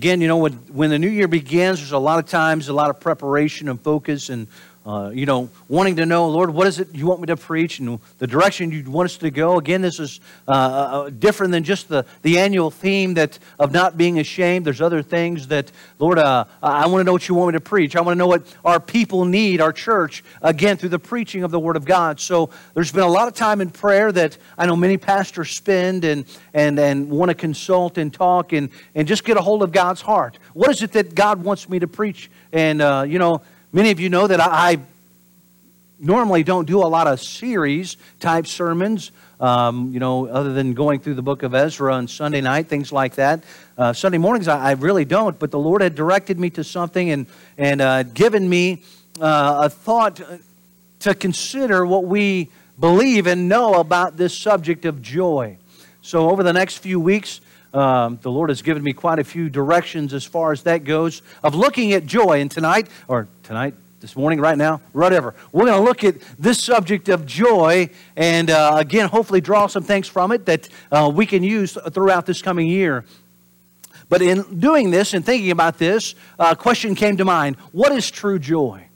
Again, you know, when, when the new year begins, there's a lot of times, a lot of preparation and focus and uh, you know, wanting to know, Lord, what is it you want me to preach and the direction you want us to go. Again, this is uh, uh, uh, different than just the, the annual theme that of not being ashamed. There's other things that, Lord, uh, I want to know what you want me to preach. I want to know what our people need, our church, again, through the preaching of the Word of God. So there's been a lot of time in prayer that I know many pastors spend and, and, and want to consult and talk and, and just get a hold of God's heart. What is it that God wants me to preach? And, uh, you know, Many of you know that I normally don't do a lot of series type sermons, um, you know, other than going through the book of Ezra on Sunday night, things like that. Uh, Sunday mornings, I, I, really don't, but the Lord had directed me to something and, and uh, given me uh, a thought to consider what we believe and know about this subject of joy. So, over the next few weeks, um, the Lord has given me quite a few directions as far as that goes of looking at joy. And tonight, or tonight, this morning, right now, whatever, we're going to look at this subject of joy and uh, again, hopefully, draw some things from it that uh, we can use throughout this coming year. But in doing this and thinking about this, a question came to mind What is true joy?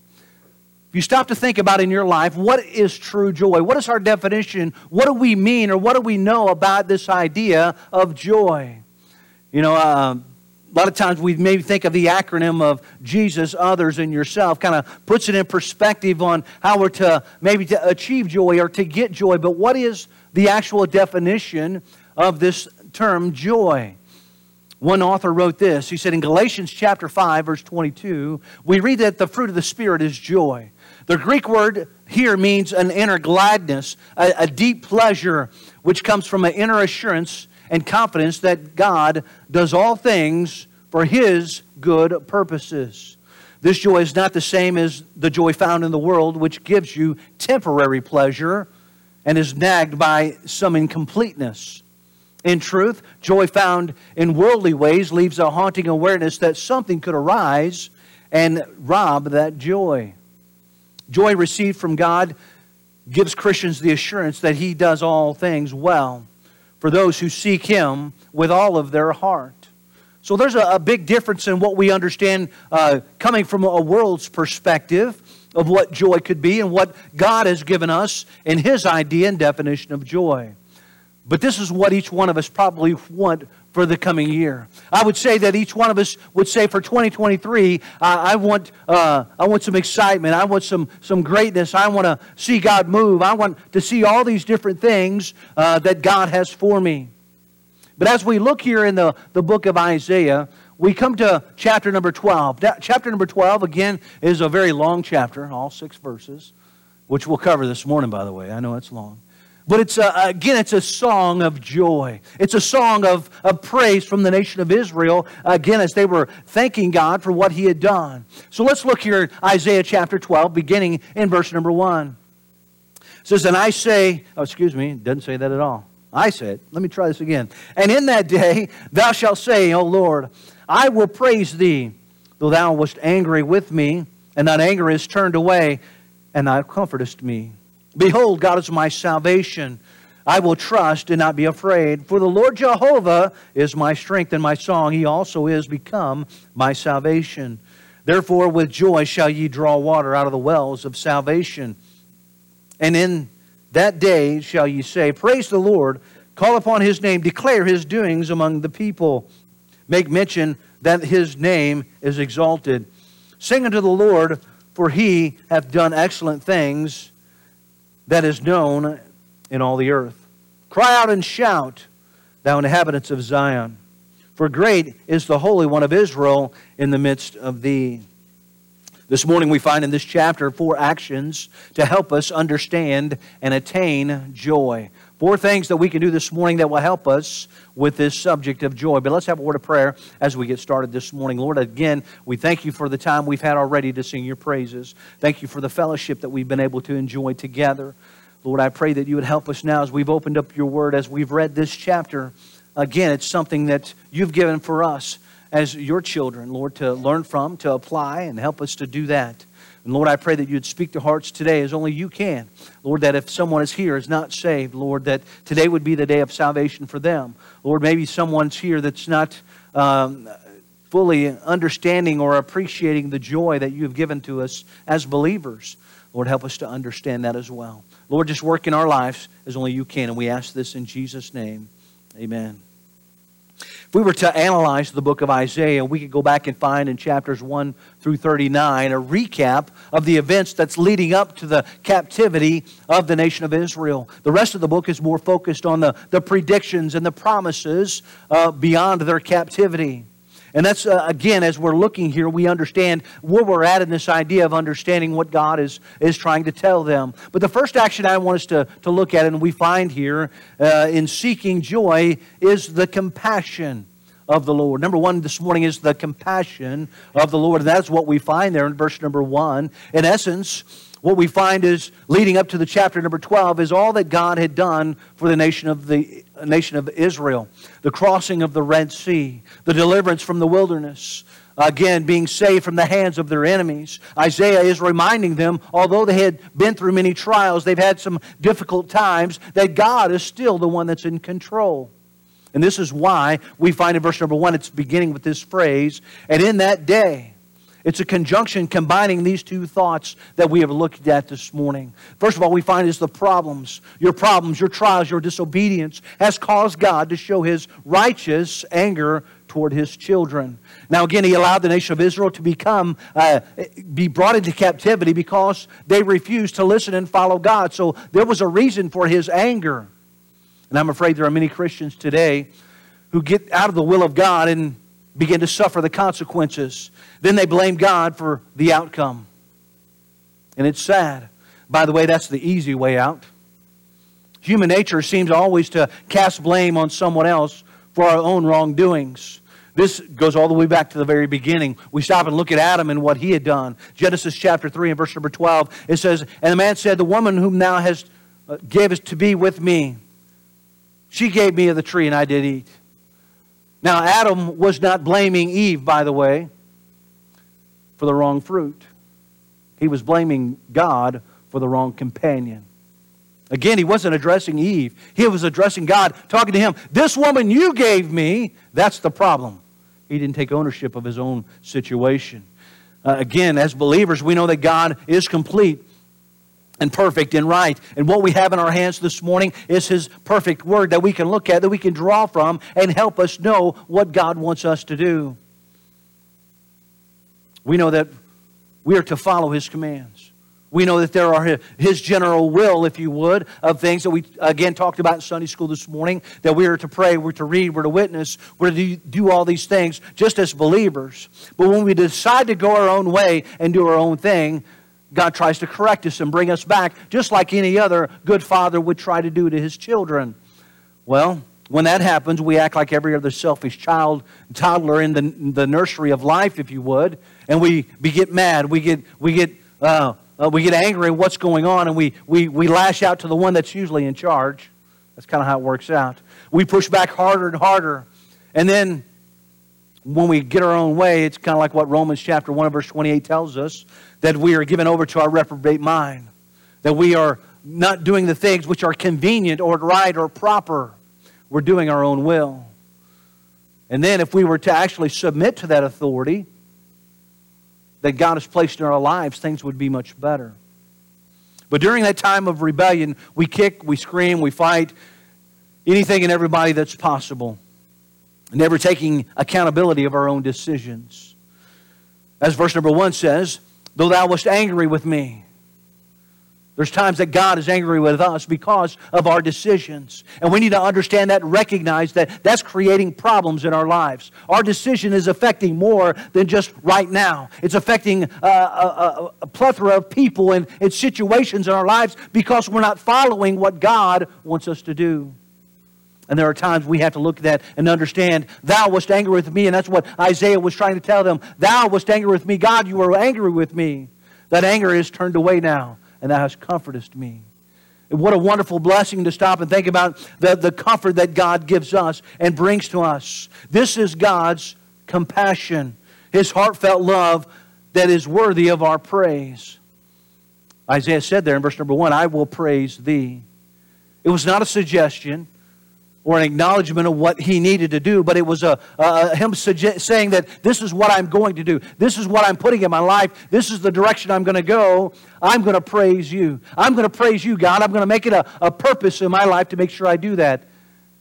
If you stop to think about in your life, what is true joy? What is our definition? What do we mean or what do we know about this idea of joy? You know, uh, a lot of times we maybe think of the acronym of Jesus, others, and yourself, kind of puts it in perspective on how we're to maybe to achieve joy or to get joy. But what is the actual definition of this term joy? One author wrote this. He said in Galatians chapter 5, verse 22, we read that the fruit of the Spirit is joy. The Greek word here means an inner gladness, a, a, deep pleasure, which comes from an inner assurance and confidence that God does all things for His good purposes. This joy is not the same as the joy found in the world, which gives you temporary pleasure and is nagged by some incompleteness. In truth, joy found in worldly ways leaves a haunting awareness that something could arise and rob that joy. Joy received from God gives Christians the assurance that He does all things well for those who seek Him with all of their heart. So there's a, a big difference in what we understand uh, coming from a world's perspective of what joy could be and what God has given us in His idea and definition of joy. But this is what each one of us probably want for the coming year. I would say that each one of us would say for 2023, uh, I, want, uh, I want some excitement. I want some, some greatness. I want to see God move. I want to see all these different things uh, that God has for me. But as we look here in the, the book of Isaiah, we come to chapter number 12. chapter number 12, again, is a very long chapter, all six verses, which we'll cover this morning, by the way. I know it's long. But it's a, again, it's a song of joy. It's a song of, of praise from the nation of Israel, again, as they were thanking God for what he had done. So let's look here at Isaiah chapter 12, beginning in verse number 1. It says, And I say, oh, excuse me, it doesn't say that at all. I said, let me try this again. And in that day thou shalt say, O Lord, I will praise thee, though thou wast angry with me, and thine anger is turned away, and thou comfortest me. Behold, God is my salvation. I will trust and not be afraid. For the Lord Jehovah is my strength and my song. He also is become my salvation. Therefore, with joy shall ye draw water out of the wells of salvation. And in that day shall ye say, Praise the Lord, call upon his name, declare his doings among the people, make mention that his name is exalted. Sing unto the Lord, for he hath done excellent things that is known in all the earth. Cry out and shout, thou inhabitants of Zion, for great is the Holy One of Israel in the midst of thee. This morning we find in this chapter four actions to help us understand and attain joy. Four things that we can do this morning that will help us with this subject of joy. But let's have a word of prayer as we get started this morning. Lord, again, we thank you for the time we've had already to sing your praises. Thank you for the fellowship that we've been able to enjoy together. Lord, I pray that you would help us now as we've opened up your word, as we've read this chapter. Again, it's something that you've given for us as your children, Lord, to learn from, to apply, and help us to do that. And Lord, I pray that you'd speak to hearts today as only you can. Lord, that if someone is here is not saved, Lord, that today would be the day of salvation for them. Lord, maybe someone's here that's not um, fully understanding or appreciating the joy that you have given to us as believers. Lord, help us to understand that as well. Lord, just work in our lives as only you can. And we ask this in Jesus' name. Amen. We were to analyze the book of Isaiah, we could go back and find in chapters 1 through 39 a recap of the events that's leading up to the captivity of the nation of Israel. The rest of the book is more focused on the, the predictions and the promises uh, beyond their captivity. And that's, uh, again, as we're looking here, we understand where we're at in this idea of understanding what God is, is trying to tell them. But the first action I want us to, to look at, and we find here uh, in seeking joy, is the compassion of the Lord. Number one this morning is the compassion of the Lord. And that's what we find there in verse number one. In essence, what we find is leading up to the chapter number 12 is all that God had done for the nation of the nation of Israel. The crossing of the Red Sea, the deliverance from the wilderness, again being saved from the hands of their enemies. Isaiah is reminding them, although they had been through many trials, they've had some difficult times, that God is still the one that's in control. And this is why we find in verse number one, it's beginning with this phrase, and in that day, it's a conjunction combining these two thoughts that we have looked at this morning. First of all, we find is the problems. Your problems, your trials, your disobedience has caused God to show his righteous anger toward his children. Now, again, he allowed the nation of Israel to become, uh, be brought into captivity because they refused to listen and follow God. So there was a reason for his anger. And I'm afraid there are many Christians today who get out of the will of God and begin to suffer the consequences. Then they blame God for the outcome. And it's sad. By the way, that's the easy way out. Human nature seems always to cast blame on someone else for our own wrongdoings. This goes all the way back to the very beginning. We stop and look at Adam and what he had done. Genesis chapter 3 and verse number 12, it says, And the man said, The woman whom thou hast uh, gave to be with me, she gave me of the tree and I did eat. Now, Adam was not blaming Eve, by the way, for the wrong fruit. He was blaming God for the wrong companion. Again, he wasn't addressing Eve. He was addressing God, talking to him. This woman you gave me, that's the problem. He didn't take ownership of his own situation. Uh, again, as believers, we know that God is complete and perfect and right. And what we have in our hands this morning is His perfect Word that we can look at, that we can draw from, and help us know what God wants us to do. We know that we are to follow His commands. We know that there are His general will, if you would, of things that we, again, talked about in Sunday school this morning, that we are to pray, we're to read, we're to witness, we're to do all these things just as believers. But when we decide to go our own way and do our own thing, God tries to correct us and bring us back, just like any other good father would try to do to his children. Well, when that happens, we act like every other selfish child, toddler in the, the nursery of life, if you would, and we, we get mad, we get, we get, uh, uh, we get angry at what's going on, and we, we, we lash out to the one that's usually in charge. That's kind of how it works out. We push back harder and harder, and then when we get our own way, it's kind of like what Romans chapter 1 verse 28 tells us that we are given over to our reprobate mind, that we are not doing the things which are convenient or right or proper. We're doing our own will. And then, if we were to actually submit to that authority that God has placed in our lives, things would be much better. But during that time of rebellion, we kick, we scream, we fight anything and everybody that's possible never taking accountability of our own decisions. As verse number one says, though thou wast angry with me. There's times that God is angry with us because of our decisions. And we need to understand that recognize that that's creating problems in our lives. Our decision is affecting more than just right now, it's affecting uh, a, a, a plethora of people and, and situations in our lives because we're not following what God wants us to do. And there are times we have to look at that and understand, Thou wast angry with me. And that's what Isaiah was trying to tell them. Thou wast angry with me. God, you were angry with me. That anger is turned away now, and Thou hast comforted me. And what a wonderful blessing to stop and think about the, the comfort that God gives us and brings to us. This is God's compassion, His heartfelt love that is worthy of our praise. Isaiah said there in verse number one, I will praise thee. It was not a suggestion. Or an acknowledgement of what he needed to do, but it was a, a him suggest, saying that this is what I'm going to do. This is what I'm putting in my life. This is the direction I'm going to go. I'm going to praise you. I'm going to praise you, God. I'm going to make it a, a purpose in my life to make sure I do that.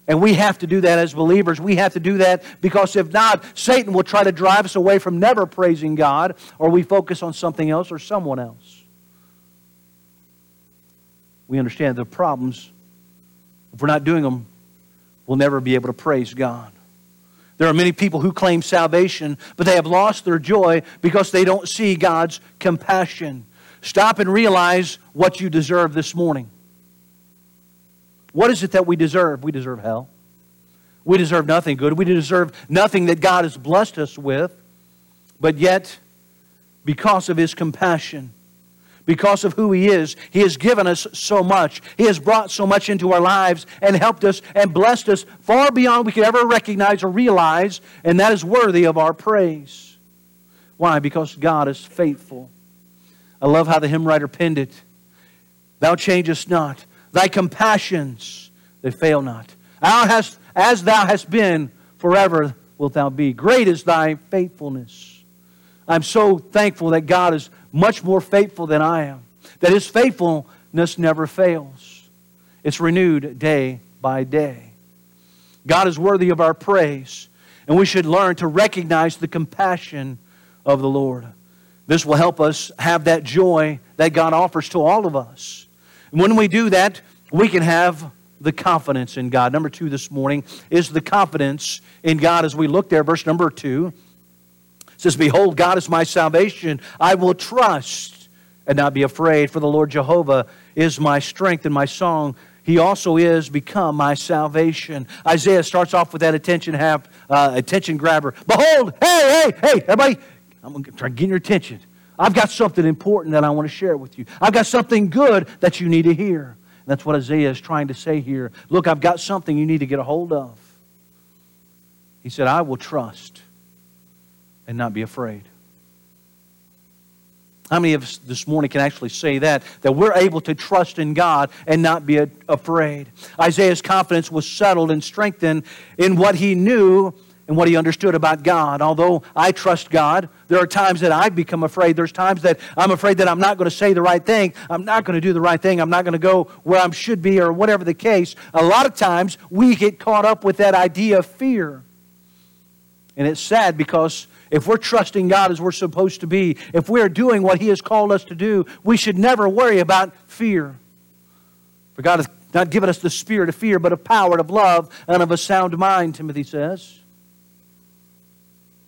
And we have to do that as believers. We have to do that because if not, Satan will try to drive us away from never praising God, or we focus on something else or someone else. We understand the problems. If we're not doing them, will never be able to praise God. There are many people who claim salvation, but they have lost their joy because they don't see God's compassion. Stop and realize what you deserve this morning. What is it that we deserve? We deserve hell. We deserve nothing good. We deserve nothing that God has blessed us with. But yet, because of His compassion, because of who He is. He has given us so much. He has brought so much into our lives and helped us and blessed us far beyond we could ever recognize or realize, and that is worthy of our praise. Why? Because God is faithful. I love how the hymn writer penned it. Thou changest not. Thy compassions, they fail not. Thou hast, as thou hast been, forever wilt thou be. Great is thy faithfulness. I'm so thankful that God is much more faithful than I am. That his faithfulness never fails, it's renewed day by day. God is worthy of our praise, and we should learn to recognize the compassion of the Lord. This will help us have that joy that God offers to all of us. And when we do that, we can have the confidence in God. Number two this morning is the confidence in God as we look there, verse number two says, Behold, God is my salvation. I will trust and not be afraid, for the Lord Jehovah is my strength and my song. He also is become my salvation. Isaiah starts off with that attention have uh, attention grabber. Behold, hey, hey, hey, everybody, I'm going to try get your attention. I've got something important that I want to share with you. I've got something good that you need to hear. And that's what Isaiah is trying to say here. Look, I've got something you need to get a hold of. He said, I will trust and not be afraid. How many of us this morning can actually say that? That we're able to trust in God and not be afraid. Isaiah's confidence was settled and strengthened in what he knew and what he understood about God. Although I trust God, there are times that I've become afraid. There's times that I'm afraid that I'm not going to say the right thing. I'm not going to do the right thing. I'm not going to go where I should be or whatever the case. A lot of times we get caught up with that idea of fear. And it's sad because if we're trusting God as we're supposed to be, if we're doing what He has called us to do, we should never worry about fear. For God has not given us the spirit of fear, but of power, of love, and of a sound mind, Timothy says.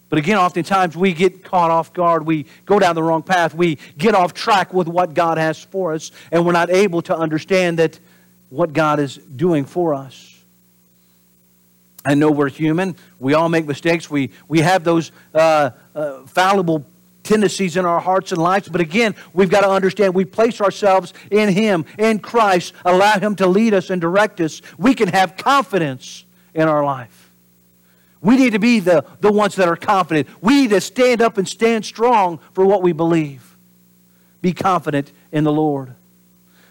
But again, oftentimes we get caught off guard. We go down the wrong path. We get off track with what God has for us, and we're not able to understand that what God is doing for us. I know we're human. We all make mistakes. We, we have those uh, uh, fallible tendencies in our hearts and lives. But again, we've got to understand we place ourselves in Him, in Christ, allow Him to lead us and direct us. We can have confidence in our life. We need to be the, the ones that are confident. We need to stand up and stand strong for what we believe. Be confident in the Lord.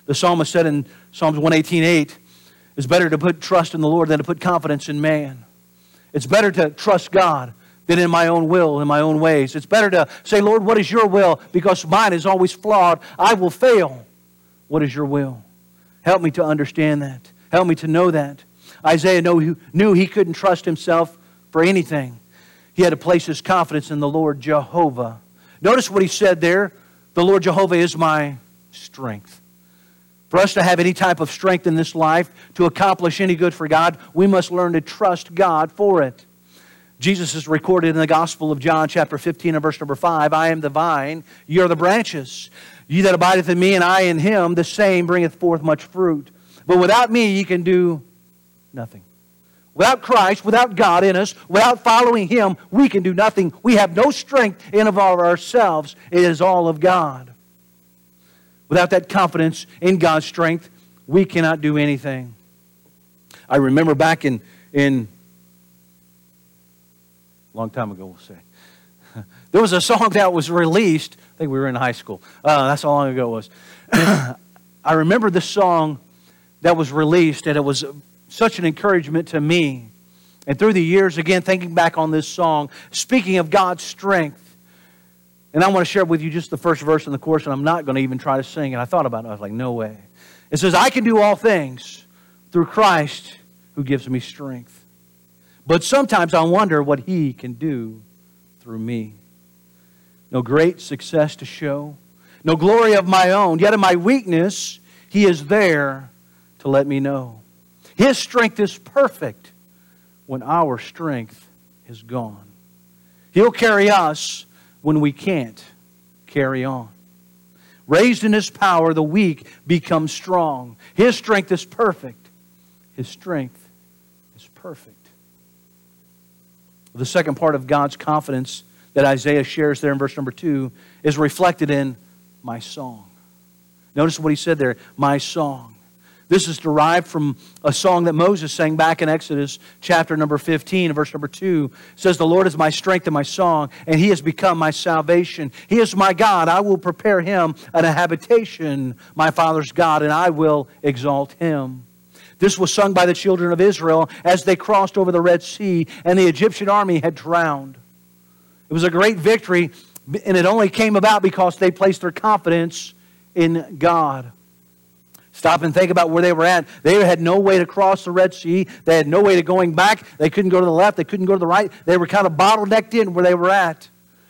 The psalmist said in Psalms 118.8, it's better to put trust in the Lord than to put confidence in man. It's better to trust God than in my own will, in my own ways. It's better to say, Lord, what is your will? Because mine is always flawed. I will fail. What is your will? Help me to understand that. Help me to know that. Isaiah knew he couldn't trust himself for anything. He had to place his confidence in the Lord Jehovah. Notice what he said there the Lord Jehovah is my strength. For us to have any type of strength in this life to accomplish any good for God, we must learn to trust God for it. Jesus is recorded in the Gospel of John, chapter 15, and verse number 5 I am the vine, ye are the branches. Ye that abideth in me, and I in him, the same bringeth forth much fruit. But without me, ye can do nothing. Without Christ, without God in us, without following Him, we can do nothing. We have no strength in of ourselves. It is all of God. Without that confidence in God's strength, we cannot do anything. I remember back in, in a long time ago, we'll say, there was a song that was released. I think we were in high school. Uh, that's how long ago it was. I remember this song that was released, and it was such an encouragement to me. And through the years, again, thinking back on this song, speaking of God's strength, and I want to share with you just the first verse in the course, and I'm not going to even try to sing. And I thought about it. I was like, no way. It says, I can do all things through Christ who gives me strength. But sometimes I wonder what he can do through me. No great success to show, no glory of my own. Yet in my weakness, he is there to let me know. His strength is perfect when our strength is gone. He'll carry us when we can't carry on. Raised in His power, the weak become strong. His strength is perfect. His strength is perfect. The second part of God's confidence that Isaiah shares there in verse number two is reflected in my song. Notice what he said there my song. This is derived from a song that Moses sang back in Exodus chapter number 15, verse number 2. It says, The Lord is my strength and my song, and he has become my salvation. He is my God. I will prepare him an habitation, my father's God, and I will exalt him. This was sung by the children of Israel as they crossed over the Red Sea, and the Egyptian army had drowned. It was a great victory, and it only came about because they placed their confidence in God. Stop and think about where they were at. They had no way to cross the Red Sea. They had no way to going back. They couldn't go to the left. They couldn't go to the right. They were kind of bottlenecked in where they were at.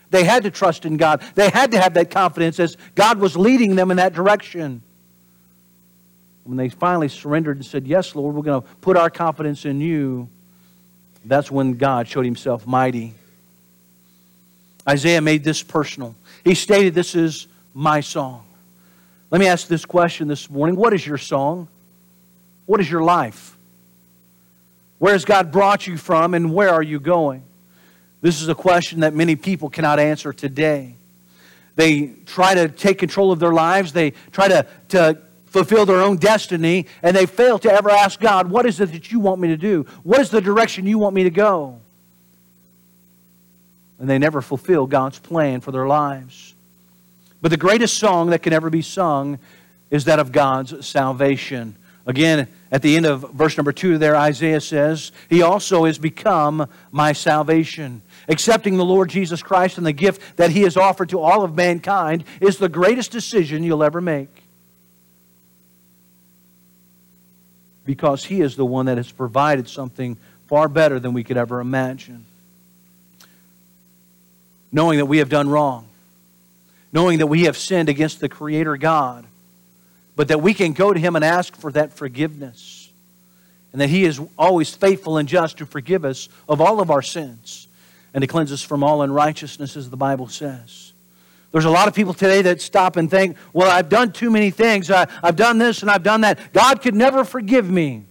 They had to trust in God. They had to have that confidence as God was leading them in that direction. When they finally surrendered and said, Yes, Lord, we're going to put our confidence in you, that's when God showed himself mighty. Isaiah made this personal. He stated, This is my song. Let me ask this question this morning What is your song? What is your life? Where has God brought you from and where are you going? This is a question that many people cannot answer today. They try to take control of their lives, they try to, to fulfill their own destiny, and they fail to ever ask God, What is it that you want me to do? What is the direction you want me to go? And they never fulfill God's plan for their lives. But the greatest song that can ever be sung is that of God's salvation. Again, at the end of verse number two there, Isaiah says, He also has become my salvation. Accepting the Lord Jesus Christ and the gift that He has offered to all of mankind is the greatest decision you'll ever make. Because He is the one that has provided something far better than we could ever imagine. Knowing that we have done wrong, knowing that we have sinned against the Creator God, but that we can go to Him and ask for that forgiveness. And that He is always faithful and just to forgive us of all of our sins and to cleanse us from all unrighteousness, as the Bible says. There's a lot of people today that stop and think, well, I've done too many things. I, have done this and I've done that. God could never forgive me.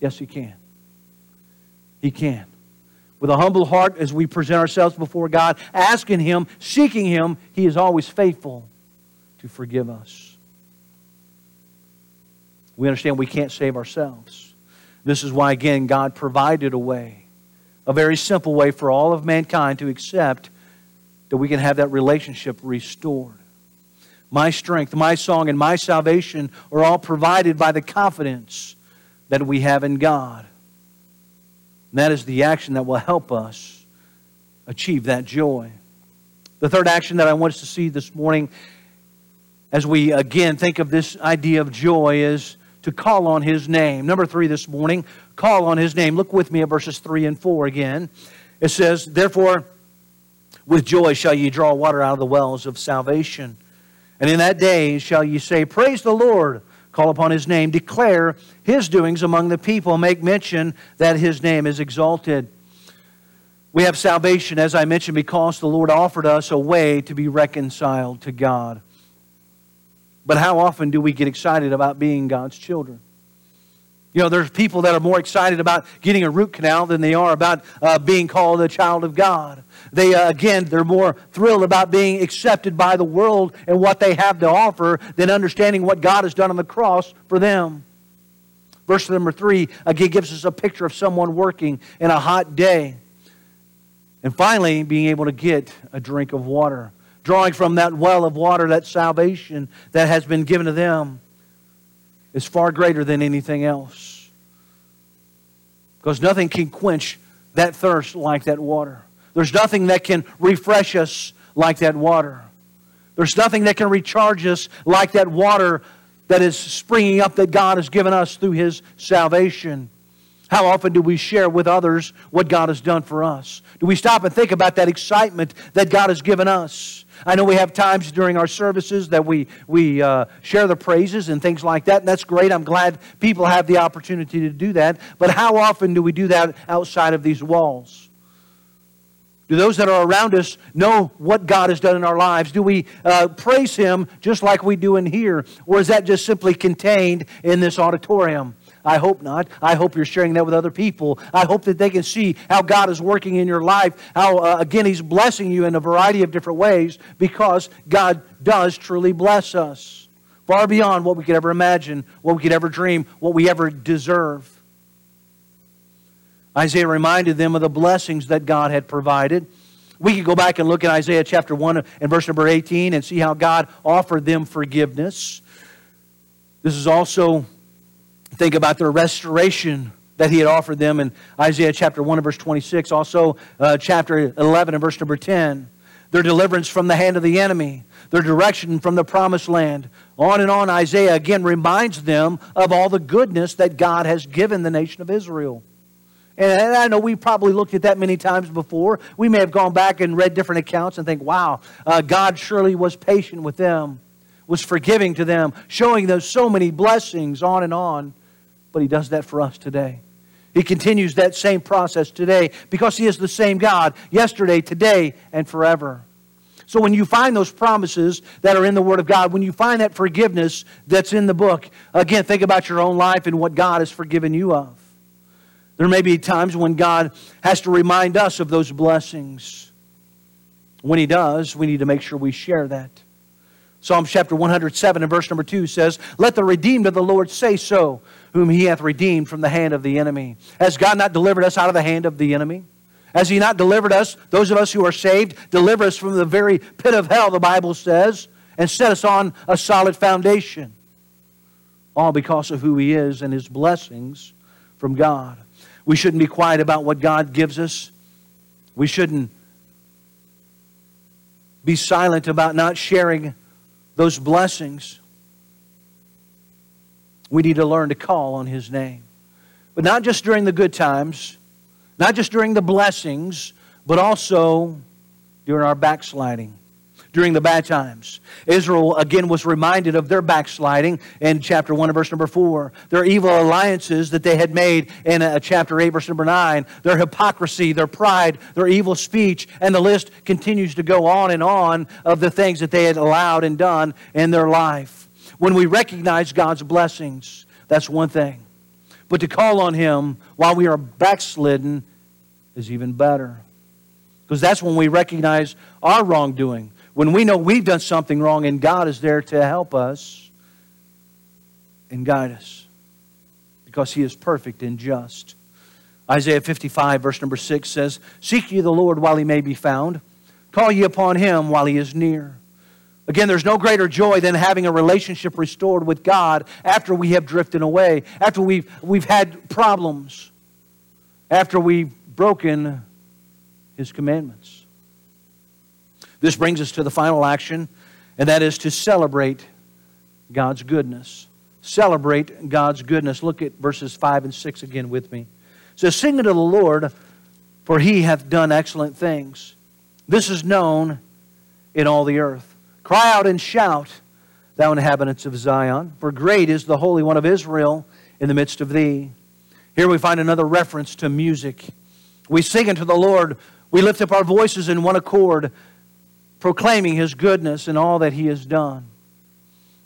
Yes, He can. He can with a humble heart as we present ourselves before God, asking Him, seeking Him, He is always faithful to forgive us. We understand we can't save ourselves. This is why, again, God provided a way, a very simple way for all of mankind to accept that we can have that relationship restored. My strength, my song, and my salvation are all provided by the confidence that we have in God. And that is the action that will help us achieve that joy. The third action that I want us to see this morning, as we again think of this idea of joy, is to call on His name. Number three this morning, call on His name. Look with me at verses 3 and 4 again. It says, Therefore, with joy shall ye draw water out of the wells of salvation. And in that day shall ye say, Praise the Lord call upon his name, declare his doings among the people, make mention that his name is exalted. We have salvation, as I mentioned, because the Lord offered us a way to be reconciled to God. But how often do we get excited about being God's children? You know, there's people that are more excited about getting a root canal than they are about uh, being called a child of God. They, uh, again, they're more thrilled about being accepted by the world and what they have to offer than understanding what God has done on the cross for them. Verse number three, again, gives us a picture of someone working in a hot day. And finally, being able to get a drink of water, drawing from that well of water, that salvation that has been given to them is far greater than anything else. Because nothing can quench that thirst like that water. There's nothing that can refresh us like that water. There's nothing that can recharge us like that water that is springing up that God has given us through His salvation. How often do we share with others what God has done for us? Do we stop and think about that excitement that God has given us? I know we have times during our services that we, we uh, share the praises and things like that, and that's great. I'm glad people have the opportunity to do that. But how often do we do that outside of these walls? Do those that are around us know what God has done in our lives? Do we uh, praise Him just like we do in here? Or is that just simply contained in this auditorium? I hope not. I hope you're sharing that with other people. I hope that they can see how God is working in your life, how, uh, again, He's blessing you in a variety of different ways because God does truly bless us. Far beyond what we could ever imagine, what we could ever dream, what we ever deserve. Isaiah reminded them of the blessings that God had provided. We could go back and look at Isaiah chapter 1 and verse number 18 and see how God offered them forgiveness. This is also Think about the restoration that he had offered them in Isaiah chapter 1 and verse 26, also uh, chapter 11 and verse number 10. Their deliverance from the hand of the enemy, their direction from the promised land. On and on, Isaiah again reminds them of all the goodness that God has given the nation of Israel. And I know we probably looked at that many times before. We may have gone back and read different accounts and think, wow, uh, God surely was patient with them, was forgiving to them, showing them so many blessings, on and on but He does that for us today. He continues that same process today because He is the same God yesterday, today, and forever. So when you find those promises that are in the Word of God, when you find that forgiveness that's in the book, again, think about your own life and what God has forgiven you of. There may be times when God has to remind us of those blessings. When He does, we need to make sure we share that. Psalm chapter 107 and verse number 2 says, Let the redeemed of the Lord say so, whom he hath redeemed from the hand of the enemy. Has God not delivered us out of the hand of the enemy? Has he not delivered us, those of us who are saved, deliver us from the very pit of hell, the Bible says, and set us on a solid foundation? All because of who he is and his blessings from God. We shouldn't be quiet about what God gives us. We shouldn't be silent about not sharing those blessings, we need to learn to call on His name. But not just during the good times, not just during the blessings, but also during our backsliding during the bad times. Israel, again, was reminded of their backsliding in chapter 1 and verse number 4. Their evil alliances that they had made in uh, chapter 8, verse number 9. Their hypocrisy, their pride, their evil speech, and the list continues to go on and on of the things that they had allowed and done in their life. When we recognize God's blessings, that's one thing. But to call on Him while we are backslidden is even better. Because that's when we recognize our wrongdoing when we know we've done something wrong and God is there to help us and guide us because He is perfect and just. Isaiah 55, verse number 6 says, Seek ye the Lord while He may be found, call ye upon Him while He is near. Again, there's no greater joy than having a relationship restored with God after we have drifted away, after we've, we've had problems, after we've broken His commandments. This brings us to the final action, and that is to celebrate God's goodness. Celebrate God's goodness. Look at verses 5 and 6 again with me. It says, Sing unto the Lord, for he hath done excellent things. This is known in all the earth. Cry out and shout, thou inhabitants of Zion, for great is the Holy One of Israel in the midst of thee. Here we find another reference to music. We sing unto the Lord, we lift up our voices in one accord proclaiming His goodness and all that He has done.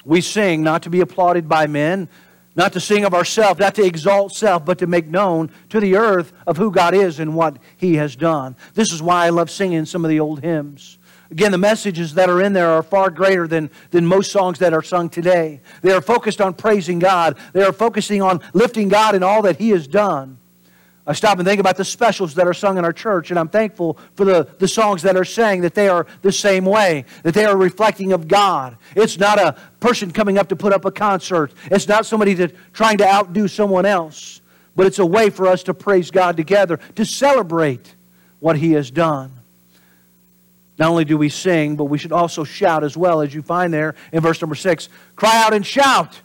We sing not to be applauded by men, not to sing of ourselves, not to exalt self, but to make known to the earth of who God is and what He has done. This is why I love singing some of the old hymns. Again, the messages that are in there are far greater than, than most songs that are sung today. They are focused on praising God, they are focusing on lifting God and all that He has done. I stop and think about the specials that are sung in our church, and I'm thankful for the, the songs that are sang that they are the same way, that they are reflecting of God. It's not a person coming up to put up a concert, it's not somebody to, trying to outdo someone else, but it's a way for us to praise God together, to celebrate what He has done. Not only do we sing, but we should also shout as well, as you find there in verse number six. Cry out and shout.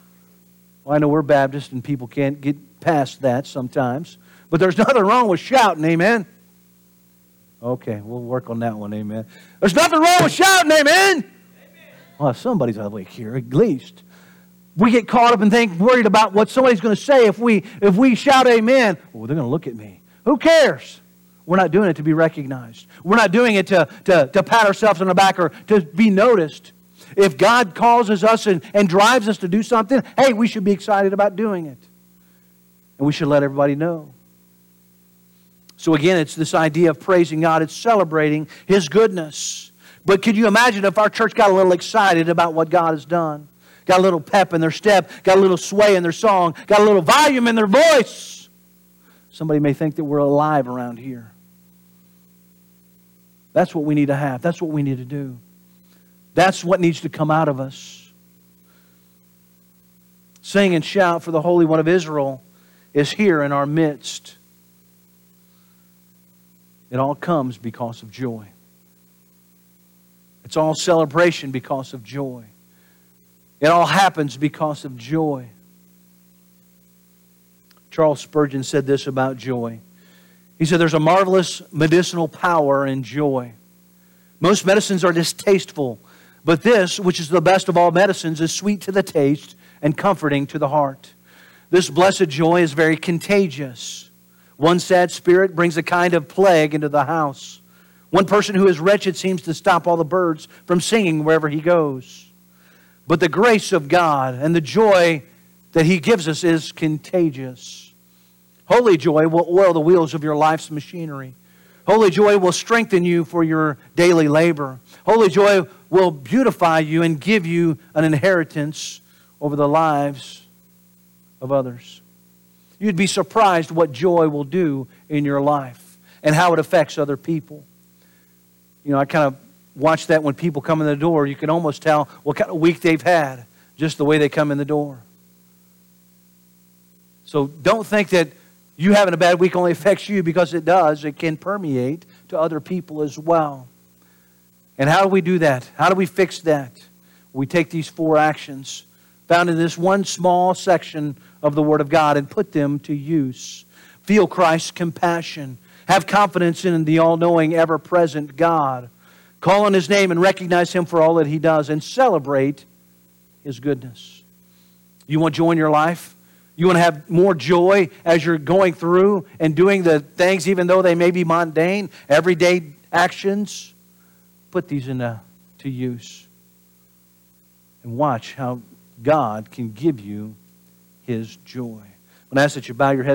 Well, I know we're Baptists and people can't get past that sometimes, but there's nothing wrong with shouting, amen? Okay, we'll work on that one, amen. There's nothing wrong with shouting, amen? Well, somebody's awake here, at least. We get caught up and think, worried about what somebody's going to say if we, if we shout amen. Well, they're going to look at me. Who cares? We're not doing it to be recognized. We're not doing it to, to, to pat ourselves on the back or to be noticed. If God causes us and, and drives us to do something, hey, we should be excited about doing it. And we should let everybody know. So, again, it's this idea of praising God, it's celebrating His goodness. But could you imagine if our church got a little excited about what God has done? Got a little pep in their step, got a little sway in their song, got a little volume in their voice. Somebody may think that we're alive around here. That's what we need to have. That's what we need to do. That's what needs to come out of us. Sing and shout for the Holy One of Israel is here in our midst. It all comes because of joy. It's all celebration because of joy. It all happens because of joy. Charles Spurgeon said this about joy. He said, There's a marvelous medicinal power in joy. Most medicines are distasteful, but this, which is the best of all medicines, is sweet to the taste and comforting to the heart. This blessed joy is very contagious. One sad spirit brings a kind of plague into the house. One person who is wretched seems to stop all the birds from singing wherever he goes. But the grace of God and the joy that He gives us is contagious. Holy joy will oil the wheels of your life's machinery. Holy joy will strengthen you for your daily labor. Holy joy will beautify you and give you an inheritance over the lives of others. You'd be surprised what joy will do in your life and how it affects other people. You know, I kind of watch that when people come in the door. You can almost tell what kind of week they've had just the way they come in the door. So don't think that you having a bad week only affects you because it does. It can permeate to other people as well. And how do we do that? How do we fix that? We take these four actions found in this one small section of the Word of God and put them to use. Feel Christ's compassion. Have confidence in the all knowing, ever present God. Call on His name and recognize Him for all that He does and celebrate His goodness. You want joy in your life? You want to have more joy as you're going through and doing the things, even though they may be mundane, everyday actions? Put these into to use. And watch how God can give you His joy. I ask that you bow your heads.